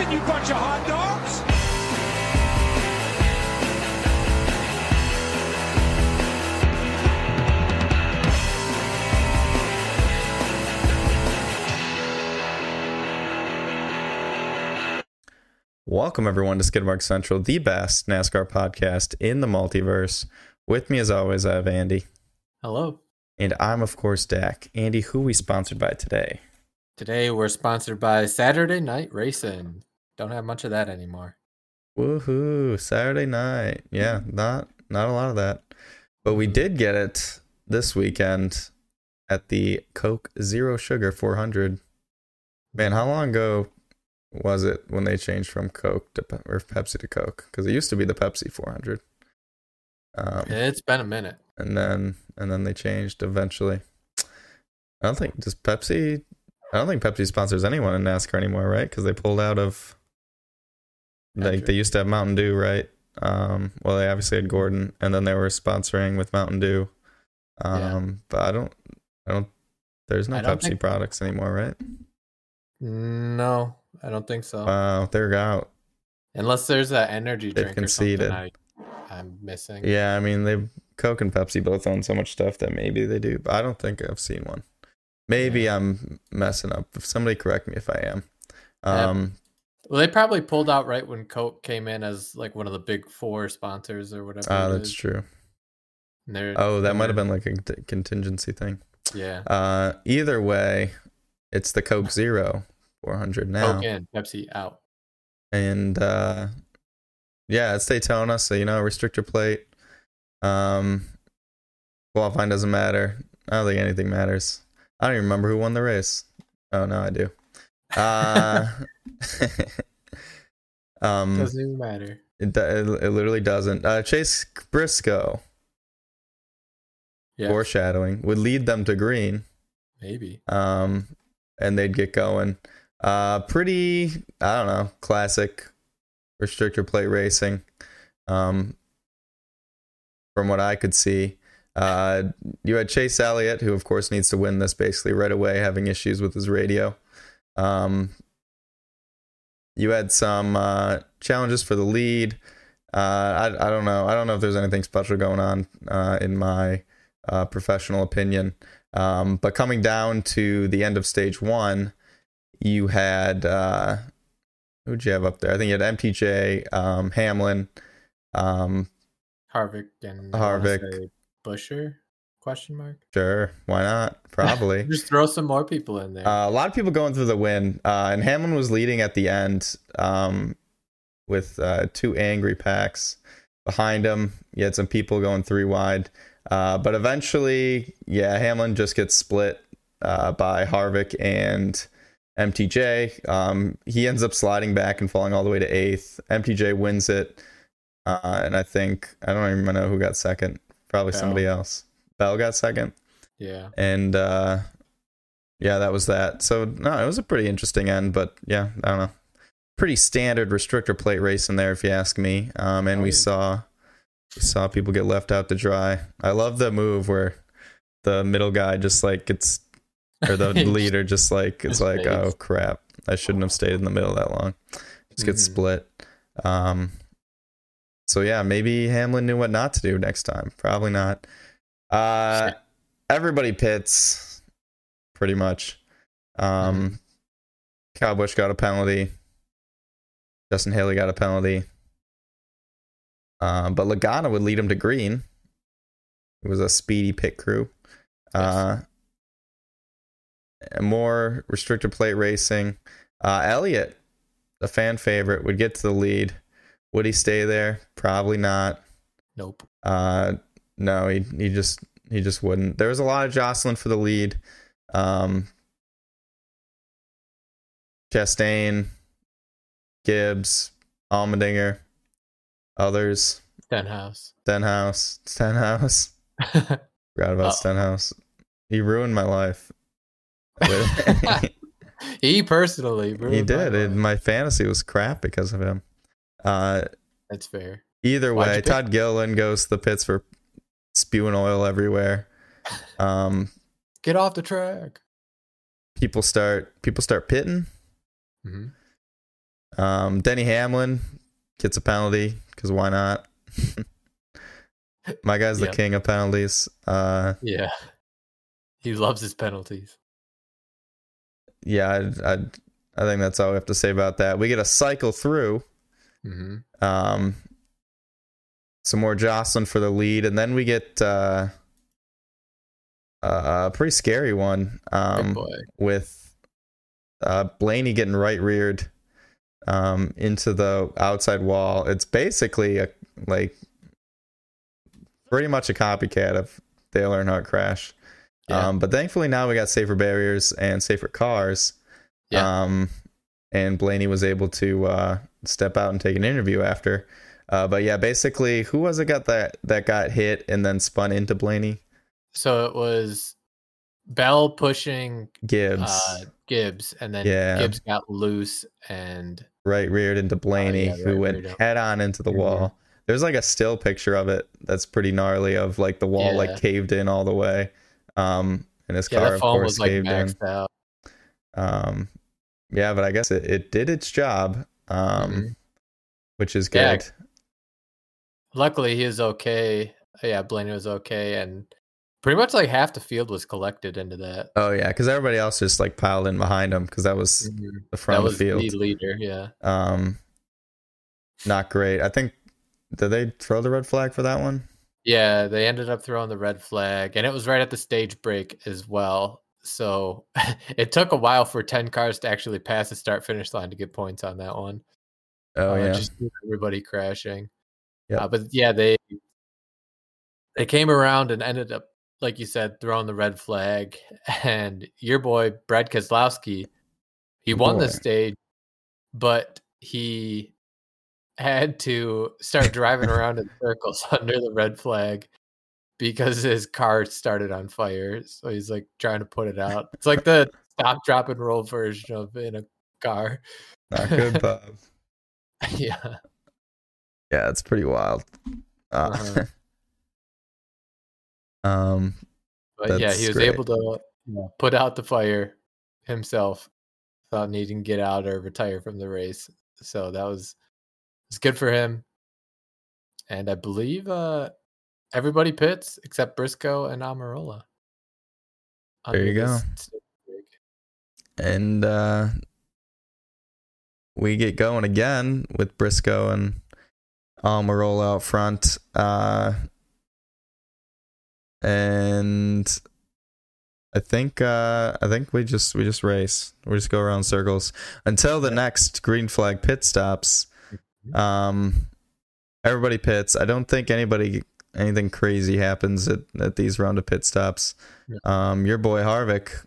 attention, you bunch of hot dogs! Welcome everyone to Skidmark Central, the best NASCAR podcast in the multiverse. With me, as always, I have Andy, Hello. and I'm of course Dak. Andy, who we sponsored by today? Today we're sponsored by Saturday Night Racing. Don't have much of that anymore. Woohoo! Saturday night. Yeah, not not a lot of that, but we did get it this weekend at the Coke Zero Sugar 400. Man, how long ago was it when they changed from Coke to Pe- or Pepsi to Coke? Because it used to be the Pepsi 400. Um, It's been a minute. and then and then they changed eventually. I don't think does Pepsi. I don't think Pepsi sponsors anyone in NASCAR anymore, right? Because they pulled out of. Like they used to have Mountain Dew, right? Um, well, they obviously had Gordon, and then they were sponsoring with Mountain Dew. Um, Yeah. but I don't, I don't. There's no don't Pepsi think- products anymore, right? No, I don't think so. Wow, they're out. Unless there's an energy drink. They've drink or something conceded. I, I'm missing. Yeah, I mean they Coke and Pepsi both own so much stuff that maybe they do, but I don't think I've seen one. Maybe Yeah. I'm messing up. If somebody correct me if I am. Um, Well, they probably pulled out right when Coke came in as like one of the big four sponsors or whatever. ah, it that's is. true. Oh, that might have been like a cont- contingency thing. Yeah. Uh, either way, it's the Coke Zero 400 now, Coke in, Pepsi out. and uh, yeah, it's Daytona, so you know, restrictor plate. Um, qualifying doesn't matter. I don't think anything matters. I don't even remember who won the race. Oh no, I do. Uh, um, Doesn't even matter. it, it, it literally doesn't. Uh, Chase Briscoe, Yeah. foreshadowing, would lead them to green. Maybe. um, and they'd get going. Uh, pretty, I don't know, classic restrictor plate racing. Um, from what I could see, uh, you had Chase Elliott, who of course needs to win this basically right away, having issues with his radio. Um, you had some uh, challenges for the lead. Uh, I, I don't know. I don't know if there's anything special going on uh, in my uh, professional opinion. Um, but coming down to the end of stage one, you had uh, who'd you have up there? I think you had MTJ, um, Hamlin, um, Harvick and Harvick. Buescher? Question mark. sure, why not? Probably. Just throw some more people in there. Uh, a lot of people going through the win, uh, and Hamlin was leading at the end um, with uh, two angry packs behind him. You had some people going three wide, uh, but eventually, yeah, Hamlin just gets split uh, by Harvick and MTJ. Um, he ends up sliding back and falling all the way to eighth. MTJ wins it, uh, and I think I don't even know who got second. Probably somebody else. Bell got second. Yeah. and uh yeah that was that. So no it was a pretty interesting end but yeah i don't know. Pretty standard restrictor plate race in there if you ask me. Um and Oh, we yeah. saw we saw people get left out to dry. I love the move where the middle guy just like gets or the leader just like it's like oh crap. I shouldn't have stayed in the middle that long. Just gets Mhm. split. Um so yeah maybe hamlin knew what not to do next time. Probably not uh everybody pits pretty much. Um Kyle Busch got a penalty. Justin Haley got a penalty. Um but Logano would lead him to green. It was a speedy pit crew. Uh more restrictor plate racing. Uh Elliott the fan favorite would get to the lead. Would he stay there? Probably not. Nope. uh, no, he he just he just wouldn't. There was a lot of jostling for the lead. Um, Chastain, Gibbs, Allmendinger, others, Stenhouse. Stenhouse, Stenhouse. Forgot about Uh-oh. Stenhouse. He ruined my life. he personally. he ruined my did. Life. my fantasy was crap because of him. Uh, That's fair. either Why'd way, Todd Gilliland goes to the pits for spewing oil everywhere. Um, Get off the track. people start people start pitting. hmm Um, Denny Hamlin gets a penalty because why not? My guy's the Yep. king of penalties. Uh, Yeah. He loves his penalties. yeah, I, I, I think that's all we have to say about that. We get a cycle through. hmm Um, some more jostling for the lead, and then we get uh, a a pretty scary one um, with uh, Blaney getting right reared um, into the outside wall. It's basically a like pretty much a copycat of Dale Earnhardt crash. Yeah. Um, but thankfully now we got safer barriers and safer cars. Yeah. Um, and Blaney was able to uh, step out and take an interview after. Uh, but yeah, basically, who was it got that that got hit and then spun into Blaney? So it was Bell pushing Gibbs, uh, Gibbs, and then Yeah. Gibbs got loose, and right reared into Blaney, yeah, who went head on into the Mhm. wall. There's like a still picture of it that's pretty gnarly of like the wall Yeah. like caved in all the way. Um, and his car of course was like caved in. maxed out. Um, yeah, but I guess it, it did its job. Um, Mhm. which is good. Luckily, he was okay. Yeah, Blaney was okay, and pretty much like half the field was collected into that. Oh yeah, because everybody else just like piled in behind him because that was Mhm. the front of was the field. the leader. Yeah. Um, not great. I think did they throw the red flag for that one? Yeah, they ended up throwing the red flag, and it was right at the stage break as well. So it took a while for 10 cars to actually pass the start finish line to get points on that one. Oh Uh, yeah, Just everybody crashing. Yep. Uh, but yeah, they they came around and ended up, like you said, throwing the red flag. And your boy, Brad Keselowski, he won the stage, but he had to start driving around in circles under the red flag because his car started on fire. So he's like trying to put it out. It's like the stop, drop, and roll version of in a car. not good, Bob. yeah. Yeah, it's pretty wild. Uh, Uh-huh. um, But yeah, he was great. able to you know, put out the fire himself without needing to get out or retire from the race. So that was it's good for him. And I believe uh everybody pits except Briscoe and Almirola. There you go. this stage break. and uh, we get going again with Briscoe and Almirola out front. Uh, and I think uh, I think we just we just race. We just go around circles until the next green flag pit stops. Um, everybody pits. I don't think anybody anything crazy happens at, at these round of pit stops. Um, your boy Harvick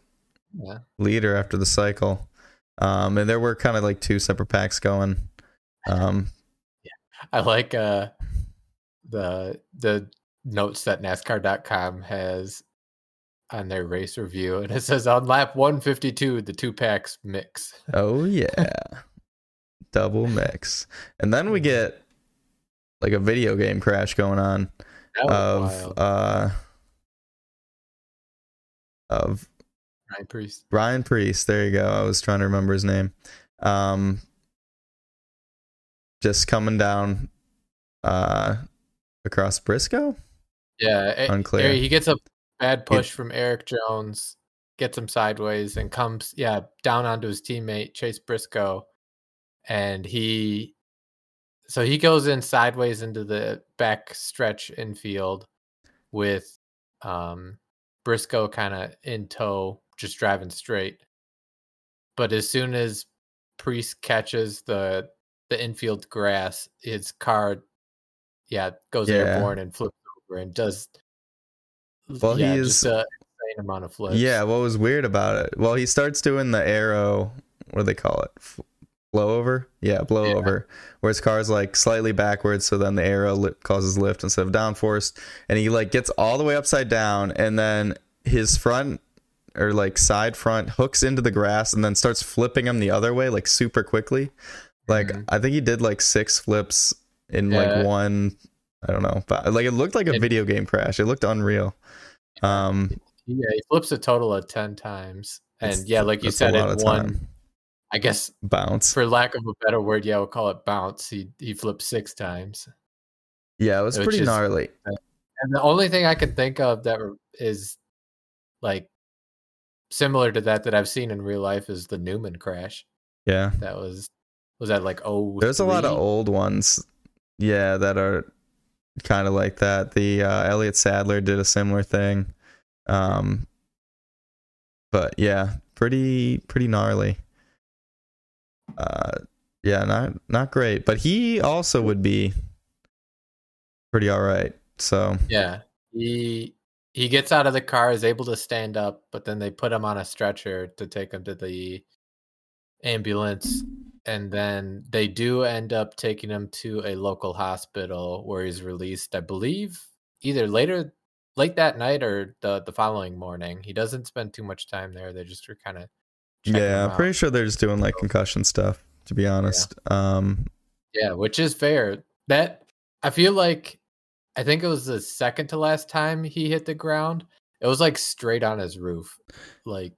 Yeah. leader after the cycle. Um, and there were kind of like two separate packs going. Um, I like uh the the notes that NASCAR.com has on their race review, and it says on lap 152, the two packs mix. oh yeah, double mix, and then we get like a video game crash going on of wild. uh of Ryan Preece. Ryan Preece. There you go. I was trying to remember his name. Um, just coming down uh across Briscoe. Yeah, Unclear. He gets a bad push from Erik Jones, gets him sideways, and comes yeah down onto his teammate Chase Briscoe, and he so he goes in sideways into the back stretch infield with um Briscoe kind of in tow, just driving straight. But as soon as Preece catches the the infield grass, his car yeah goes Yeah. airborne and flips over and does Well, yeah, he is- a insane amount of flips. Yeah, what was weird about it? Well, he starts doing the arrow. What do they call it? F- blow over? Yeah, blow Yeah. over. Where his car's like slightly backwards, so then the aero li- causes lift instead of downforce, and he like gets all the way upside down, and then his front or like side front hooks into the grass, and then starts flipping him the other way like super quickly. Like Mhm. I think he did like six flips in Yeah. like one. I don't know, but like it looked like a And- video game crash. It looked unreal. Um, yeah, he flips a total of ten times, and yeah, like you said, in one, time. I guess bounce. for lack of a better word, yeah, we'll call it bounce. He he flipped six times. Yeah, it was pretty gnarly. And the only thing I can think of that is like similar to that that I've seen in real life is the Newman crash. Yeah. That was was that like oh There's a lot of old ones, yeah, that are kind of like that. The uh, Elliott Sadler did a similar thing, um, but yeah, pretty pretty gnarly. Uh, yeah, not not great, but he also would be pretty all right. So Yeah. He he gets out of the car, is able to stand up, but then they put him on a stretcher to take him to the ambulance. And then they do end up taking him to a local hospital where he's released, I believe, either later late that night or the, the following morning. He doesn't spend too much time there. They just are kind of yeah, I'm pretty sure they're just doing like concussion stuff. To be honest, um, Yeah, which is fair. That I feel like I think it was the second to last time he hit the ground. It was like straight on his roof. Like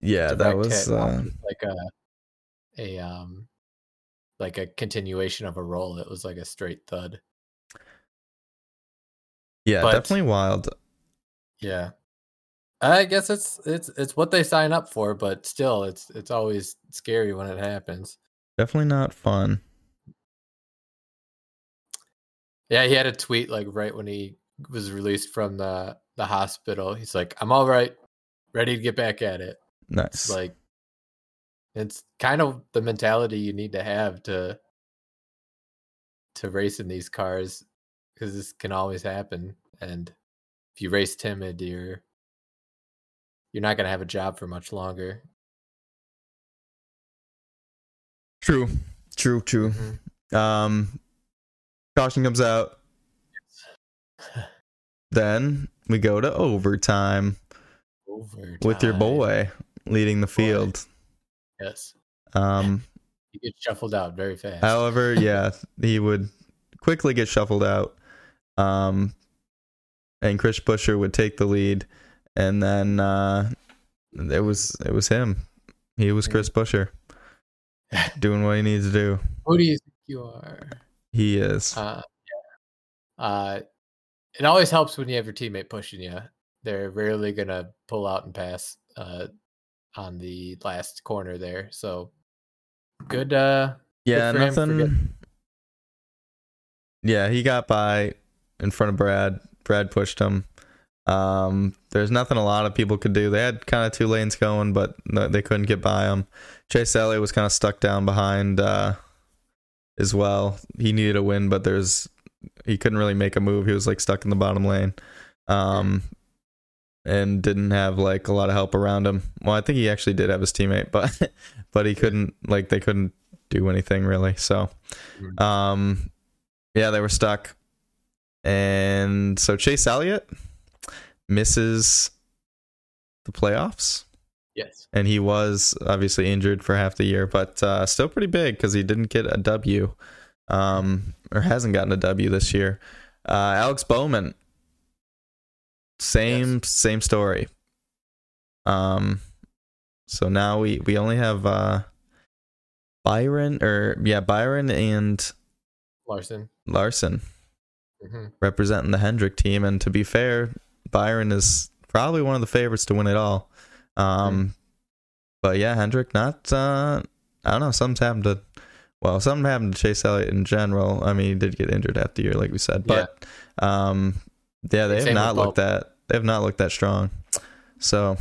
yeah, that was uh, like a a um like a continuation of a roll. It was like a straight thud. yeah, but- definitely wild. Yeah. I guess it's it's it's what they sign up for, but still it's it's always scary when it happens. Definitely not fun. Yeah, he had a tweet like right when he was released from the the hospital. He's like, "I'm all right, ready to get back at it." Nice. It's like it's kind of the mentality you need to have to to race in these cars because this can always happen. And if you race timid, you're you're not gonna have a job for much longer. True. True, true. Mhm. Um caution comes out. Then we go to overtime with your boy leading the field. Yes, Um he gets shuffled out very fast. however, yeah, he would quickly get shuffled out. Um and Chris Buescher would take the lead and then uh it was it was him. He was Chris Buescher doing what he needs to do. Who do you think you are? He is. Uh, yeah. Uh, it always helps when you have your teammate pushing you. They're rarely gonna pull out and pass uh, on the last corner there. So good. Uh, Yeah, for nothing. Yeah, he got by in front of Brad. Brad pushed him. Um, there's nothing a lot of people could do. They had kind of two lanes going, but no, they couldn't get by him. Chase Elliott was kind of stuck down behind uh, as well. He needed a win, but there's he couldn't really make a move. He was like stuck in the bottom lane, um, and didn't have like a lot of help around him. Well, I think he actually did have his teammate, but but he couldn't like they couldn't do anything really. So, Mhm. um, yeah, they were stuck, and so Chase Elliott misses the playoffs yes. and he was obviously injured for half the year, but uh, still pretty big because he didn't get a W, um, or hasn't gotten a W this year. Uh, Alex Bowman, same same story. Um, so now we we only have uh, Byron or yeah Byron and Larson. Larson hmm representing the Hendrick team, and to be fair, Byron is probably one of the favorites to win it all. Um, but yeah, Hendrick not. Uh, I don't know. Something's happened to. Well, something happened to Chase Elliott in general. I mean, he did get injured half the year, like we said. But um, yeah, they have not looked that. They have not looked that strong. So,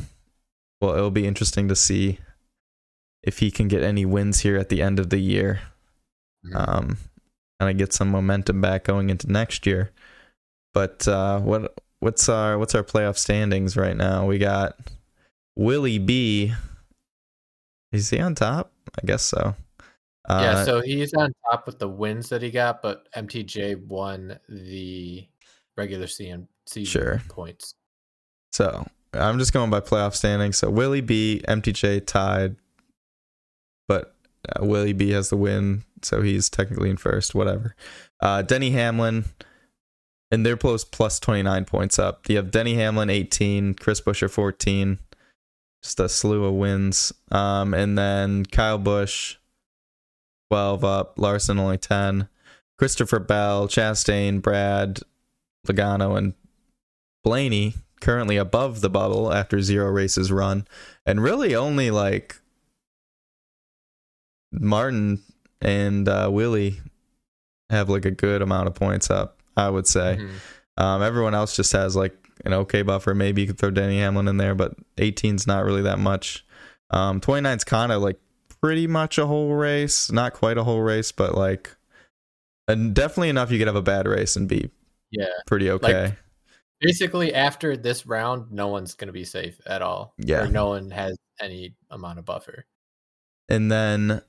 well, it'll be interesting to see if he can get any wins here at the end of the year Mhm. um, kind of get some momentum back going into next year. But uh, what what's our what's our playoff standings right now? We got Willie B. Is he on top? I guess so. Uh, yeah, so he's on top with the wins that he got, but MTJ won the regular season Sure. points. So I'm just going by playoff standings. So Willie B, MTJ tied, but uh, Willie B has the win, so he's technically in first. Whatever. Uh, Denny Hamlin, and they're plus plus 29 points up. You have Denny Hamlin 18, Chris Buescher 14, just a slew of wins. Um, and then Kyle Busch, 12 up, Larson only 10. Christopher Bell, Chastain, Brad, Logano, and Blaney currently above the bubble after zero races run. And really only like Martin and uh, Willie have like a good amount of points up, I would say. Mhm. Um, everyone else just has like an okay buffer. Maybe you could throw Denny Hamlin in there, but 18's not really that much. Um, 29's kind of like pretty much a whole race, not quite a whole race, but like, and definitely enough you could have a bad race and be Yeah. pretty okay. Basically, after this round, no one's going to be safe at all. Yeah. No one has any amount of buffer. and then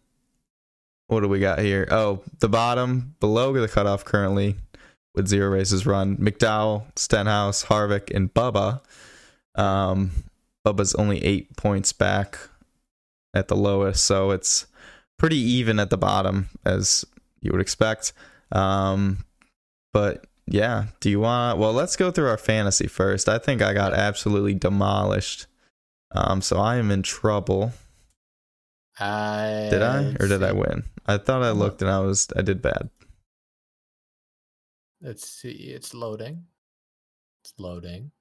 what do we got here? Oh, the bottom below the cutoff currently with zero races run. McDowell, Stenhouse, Harvick, and Bubba. Um, Bubba's only eight points back at the lowest, so it's pretty even at the bottom as you would expect. Um, but yeah, do you want? Well, let's go through our fantasy first. I think I got absolutely demolished. Um, so I am in trouble. I Did I or did I win? I thought I looked and I was I did bad. Let's see. It's loading. It's loading.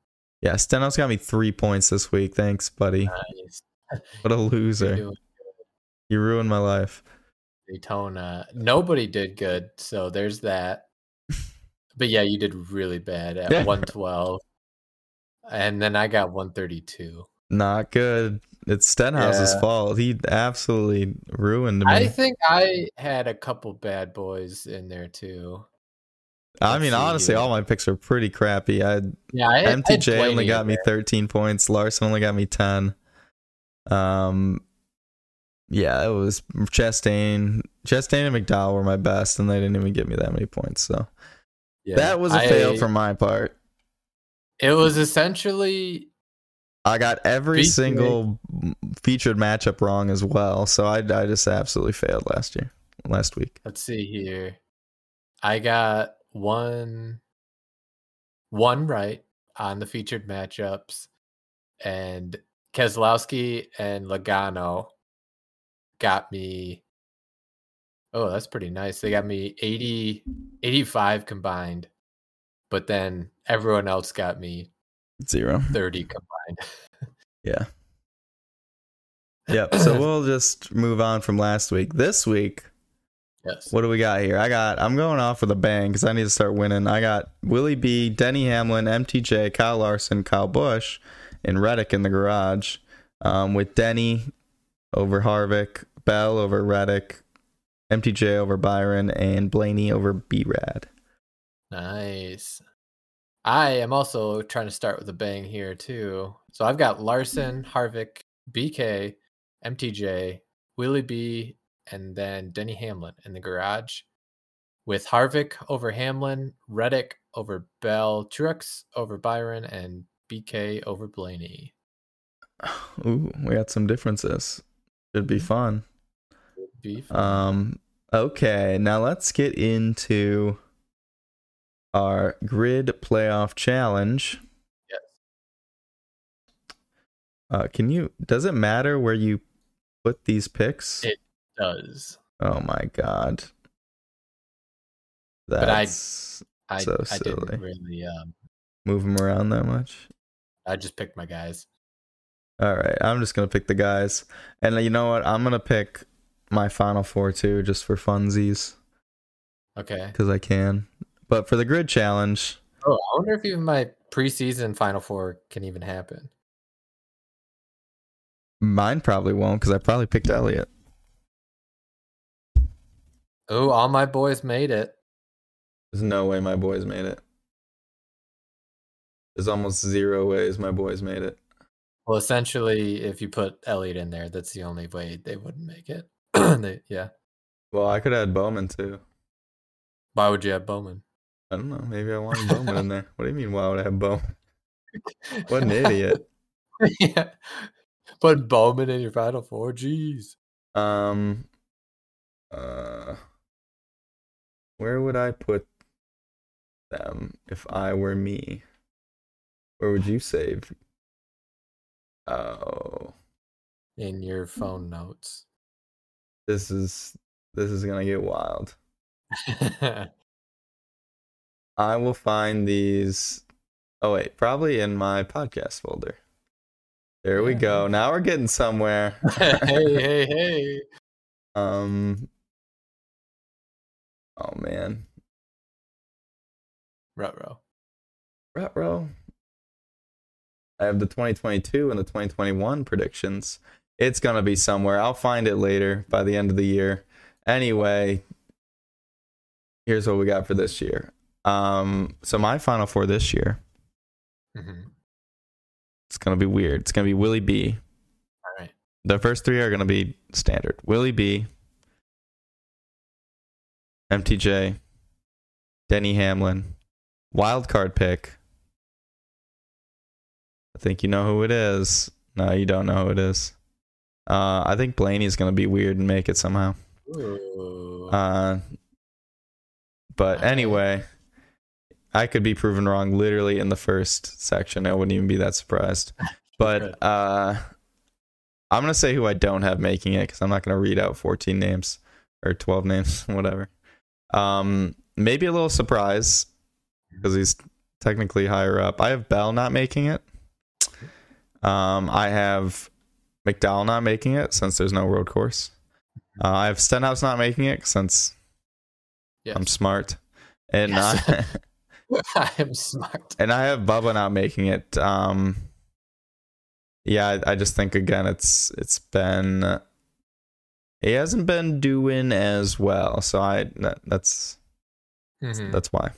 Yeah, Stenos got me three points this week. Thanks, buddy. Nice. What a loser! You ruined my life. Daytona. Nobody did good, so there's that. But yeah, you did really bad at 112. And then I got 132. Not good. It's Stenhouse's Yeah. fault. He absolutely ruined me. I I, think I had a couple bad boys in there too. let's mean, honestly, all my picks are pretty crappy. I Yeah, I, I MTJ only got me there. 13 points. Larson only got me 10. Um, yeah, it was Chastain. Chastain and McDowell were my best, and they didn't even give me that many points. So Yeah, that was a fail I- from my part. It was essentially I got every single featured matchup wrong as well. So I, I just absolutely failed last year, last week. let's see here. I got one one right on the featured matchups, and Keselowski and Logano got me. Oh, that's pretty nice. They got me 80, 85 combined, but then everyone else got me Zero. 30 combined. Yeah. Yep. So we'll just move on from last week. This week, yes. what do we got here? I got. I'm going off with a bang because I need to start winning. I got Willie B, Denny Hamlin, MTJ, Kyle Larson, Kyle Busch, and Reddick in the garage. Um, with Denny over Harvick, Bell over Reddick, MTJ over Byron, and Blaney over B Rad. Nice. I am also trying to start with a bang here too. So I've got Larson, Harvick, BK, MTJ, Willie B, and then Denny Hamlin in the garage. With Harvick over Hamlin, Reddick over Bell, Truex over Byron, and BK over Blaney. Ooh, we got some differences. Should be fun. Be fun. Um, okay, now let's get into our grid playoff challenge. yes. Uh, can you? Does it matter where you put these picks? It does. oh my god, But I- that's I, So I silly. didn't really um move them around that much. I just picked my guys. All right, I'm just gonna pick the guys, and you know what? I'm gonna pick my final four too, just for funsies, Okay. because I can. But for the grid challenge, Oh, I wonder if even my preseason final four can even happen. mine probably won't, because I probably picked Elliott. Oh, all my boys made it. There's no way my boys made it. There's almost zero ways my boys made it. Well, essentially, if you put Elliott in there, that's the only way they wouldn't make it. They- yeah. Well, I could add Bowman too. Why would you have Bowman? I don't know. Maybe I want Bowman in there. What do you mean? Why would I have Bowman? What an idiot. yeah. Put Bowman in your final four. Jeez. Um. Uh. Where would I put them if I were me? Where would you save? Oh, in your phone notes. This is this is gonna get wild. I will find these. Oh wait, probably in my podcast folder. There we go. Now we're getting somewhere. hey, hey, hey. um. Oh man, Ruh-roh. Retro. I have the 2022 and the 2021 predictions. It's gonna be somewhere. I'll find it later by the end of the year. Anyway, here's what we got for this year. Um, so my final four this year. Mhm. It's gonna be weird. It's gonna be Willie B. All right. The first three are gonna be standard. Willie B. MTJ. Denny Hamlin. Wild card pick. I think you know who it is. No, you don't know who it is. Uh, I think Blaney's gonna be weird and make it somehow. Ooh. Uh, but anyway, I could be proven wrong literally in the first section. I wouldn't even be that surprised. But uh, I'm gonna say who I don't have making it because I'm not gonna read out 14 names or 12 names, whatever. Um, maybe a little surprise because he's technically higher up. I have Bell not making it. Um, I have McDowell not making it since there's no road course. Uh, I have Stenhouse not making it since yes. I'm smart, and Yes. I, I am smart. and I have Bubba not making it. Um, yeah, I, I just think again, it's it's been he hasn't been doing as well, so I that, that's Mhm. that's why.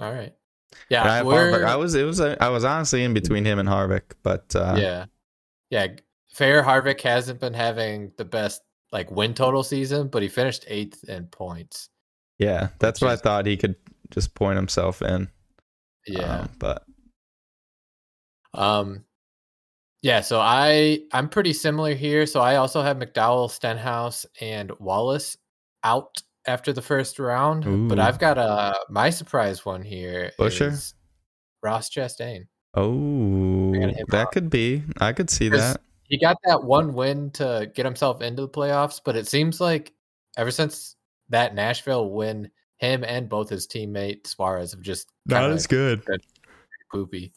All right. I Yeah, have Harvick. I was it was I was honestly in between him and Harvick, but uh, yeah, yeah. Fair Harvick hasn't been having the best like win total season, but he finished eighth in points. yeah, that's what I thought he could just point himself in. Yeah. um, but Um yeah, so I I'm pretty similar here. So I also have McDowell, Stenhouse, and Wallace out after the first round. But I've got a my surprise one here. Buescher? Ross Chastain. Oh, that could be. I could see that. He got that one win to get himself into the playoffs, but it seems like ever since that Nashville win, him and both his teammate Suarez have just not as good. poopy.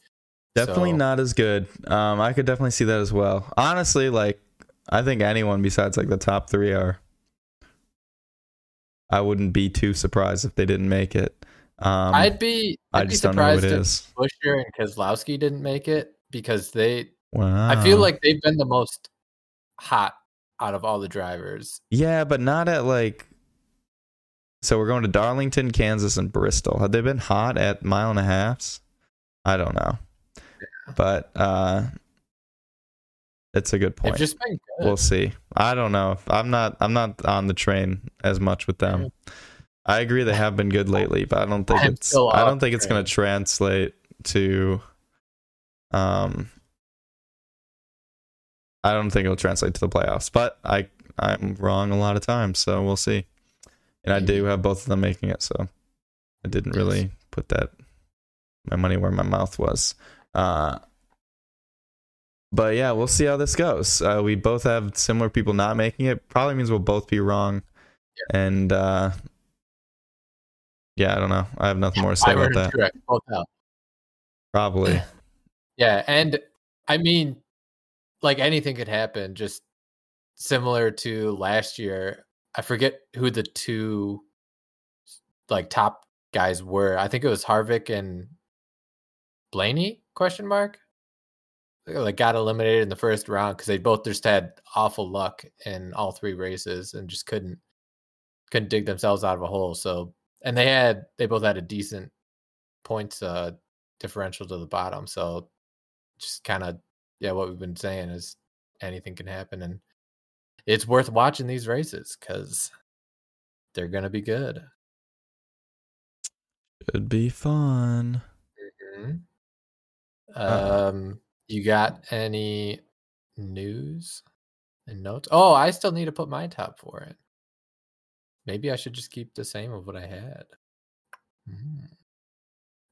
Definitely So- not as good. Um, I could definitely see that as well. Honestly, like I think anyone besides like the top three are. I wouldn't be too surprised if they didn't make it. Um, I'd be I I'd be just don't know who it surprised if is. Buescher and Keselowski didn't make it because they Wow. I feel like they've been the most hot out of all the drivers. yeah, but not at like. So we're going to Darlington, Kansas, and Bristol. Have they been hot at mile and a halfs? I don't know, but uh, it's a good point. good. we'll see. I don't know. I'm not. I'm not on the train as much with them. I agree they have been good lately, but I don't think I'm it's. I don't think it's going to translate to. Um. I don't think it'll translate to the playoffs, but I I'm wrong a lot of times, so we'll see. And I do have both of them making it, so I didn't really put that my money where my mouth was. Uh, but yeah, we'll see how this goes. Uh, we both have similar people not making it. Probably means we'll both be wrong. And uh, yeah, I don't know. I have nothing more to say I about heard it that. correct, both out. Probably. Yeah, and I mean, like anything could happen. Just similar to last year, I forget who the two like top guys were. I think it was Harvick and Blaney? Question mark. They, Like got eliminated in the first round because they both just had awful luck in all three races and just couldn't couldn't dig themselves out of a hole. So and they had they both had a decent points uh differential to the bottom. So just kind of yeah, what we've been saying is anything can happen and it's worth watching these races because they're gonna be good. Should be fun. Mhm. Uh-oh. Um, you got any news and notes? Oh, I still need to put my top four in. Maybe I should just keep the same of what I had. Mm.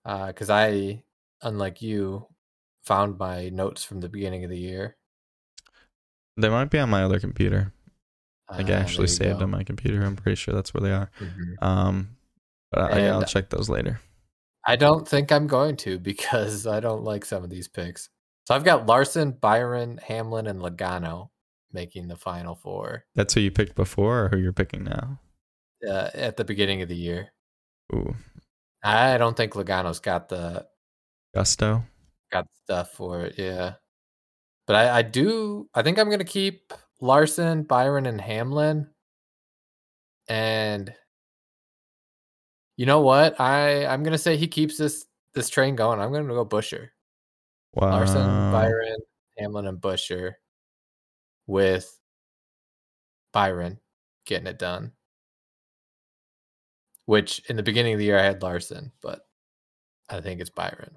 Uh, because I, unlike you, found my notes from the beginning of the year. They might be on my other computer. Like I Ah, actually saved go. on my computer. I'm pretty sure that's where they are. Mhm. Um, but I, I'll check those later. I don't think I'm going to because I don't like some of these picks. So I've got Larson, Byron, Hamlin, and Logano making the final four That's who you picked before, or who you're picking now. Uh, at the beginning of the year. Ooh, I don't think Logano's got the gusto. got the stuff for it. Yeah, but I, I do. I think I'm gonna keep Larson, Byron, and Hamlin. And you know what? I I'm gonna say he keeps this this train going. I'm gonna go Buescher. Wow. Larson, Byron, Hamlin, and Buescher with Byron getting it done. Which in the beginning of the year I had Larson, but I think it's Byron.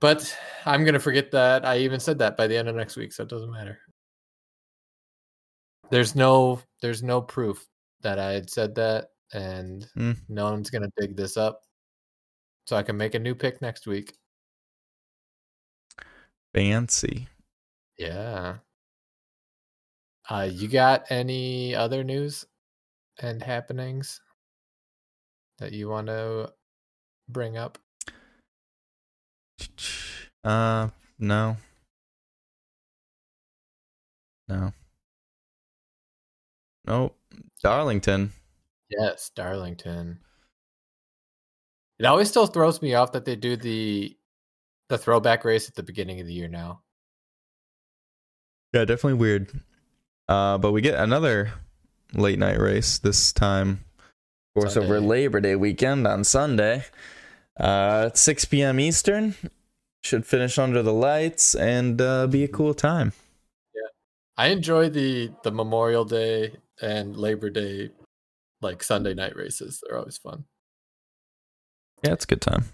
But I'm gonna forget that I even said that by the end of next week, so it doesn't matter. There's no there's no proof that I had said that, and Hmm. no one's gonna dig this up. So I can make a new pick next week. Fancy. Yeah. Uh, you got any other news and happenings that you want to bring up? Uh, no. No. Nope. Darlington. Yes, Darlington. It always still throws me off that they do the the throwback race at the beginning of the year now. Yeah, definitely weird. Uh, but we get another late night race this time. Of course, over Labor Day weekend on Sunday. Uh, at 6 p.m. Eastern. Should finish under the lights and uh, be a cool time. Yeah, I enjoy the the Memorial Day and Labor Day like Sunday night races. They're always fun. Yeah, it's a good time.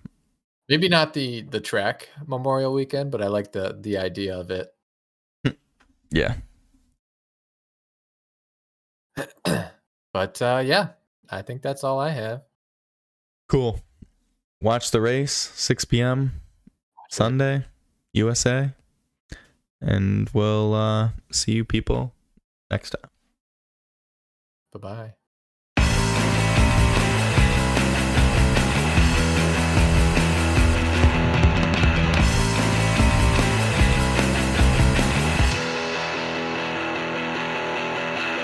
Maybe not the the track Memorial Weekend, but I like the the idea of it. Yeah. but uh yeah, I think that's all I have. Cool. Watch the race, 6 p.m. Sunday, USA. And we'll uh, see you people next time. Bye bye.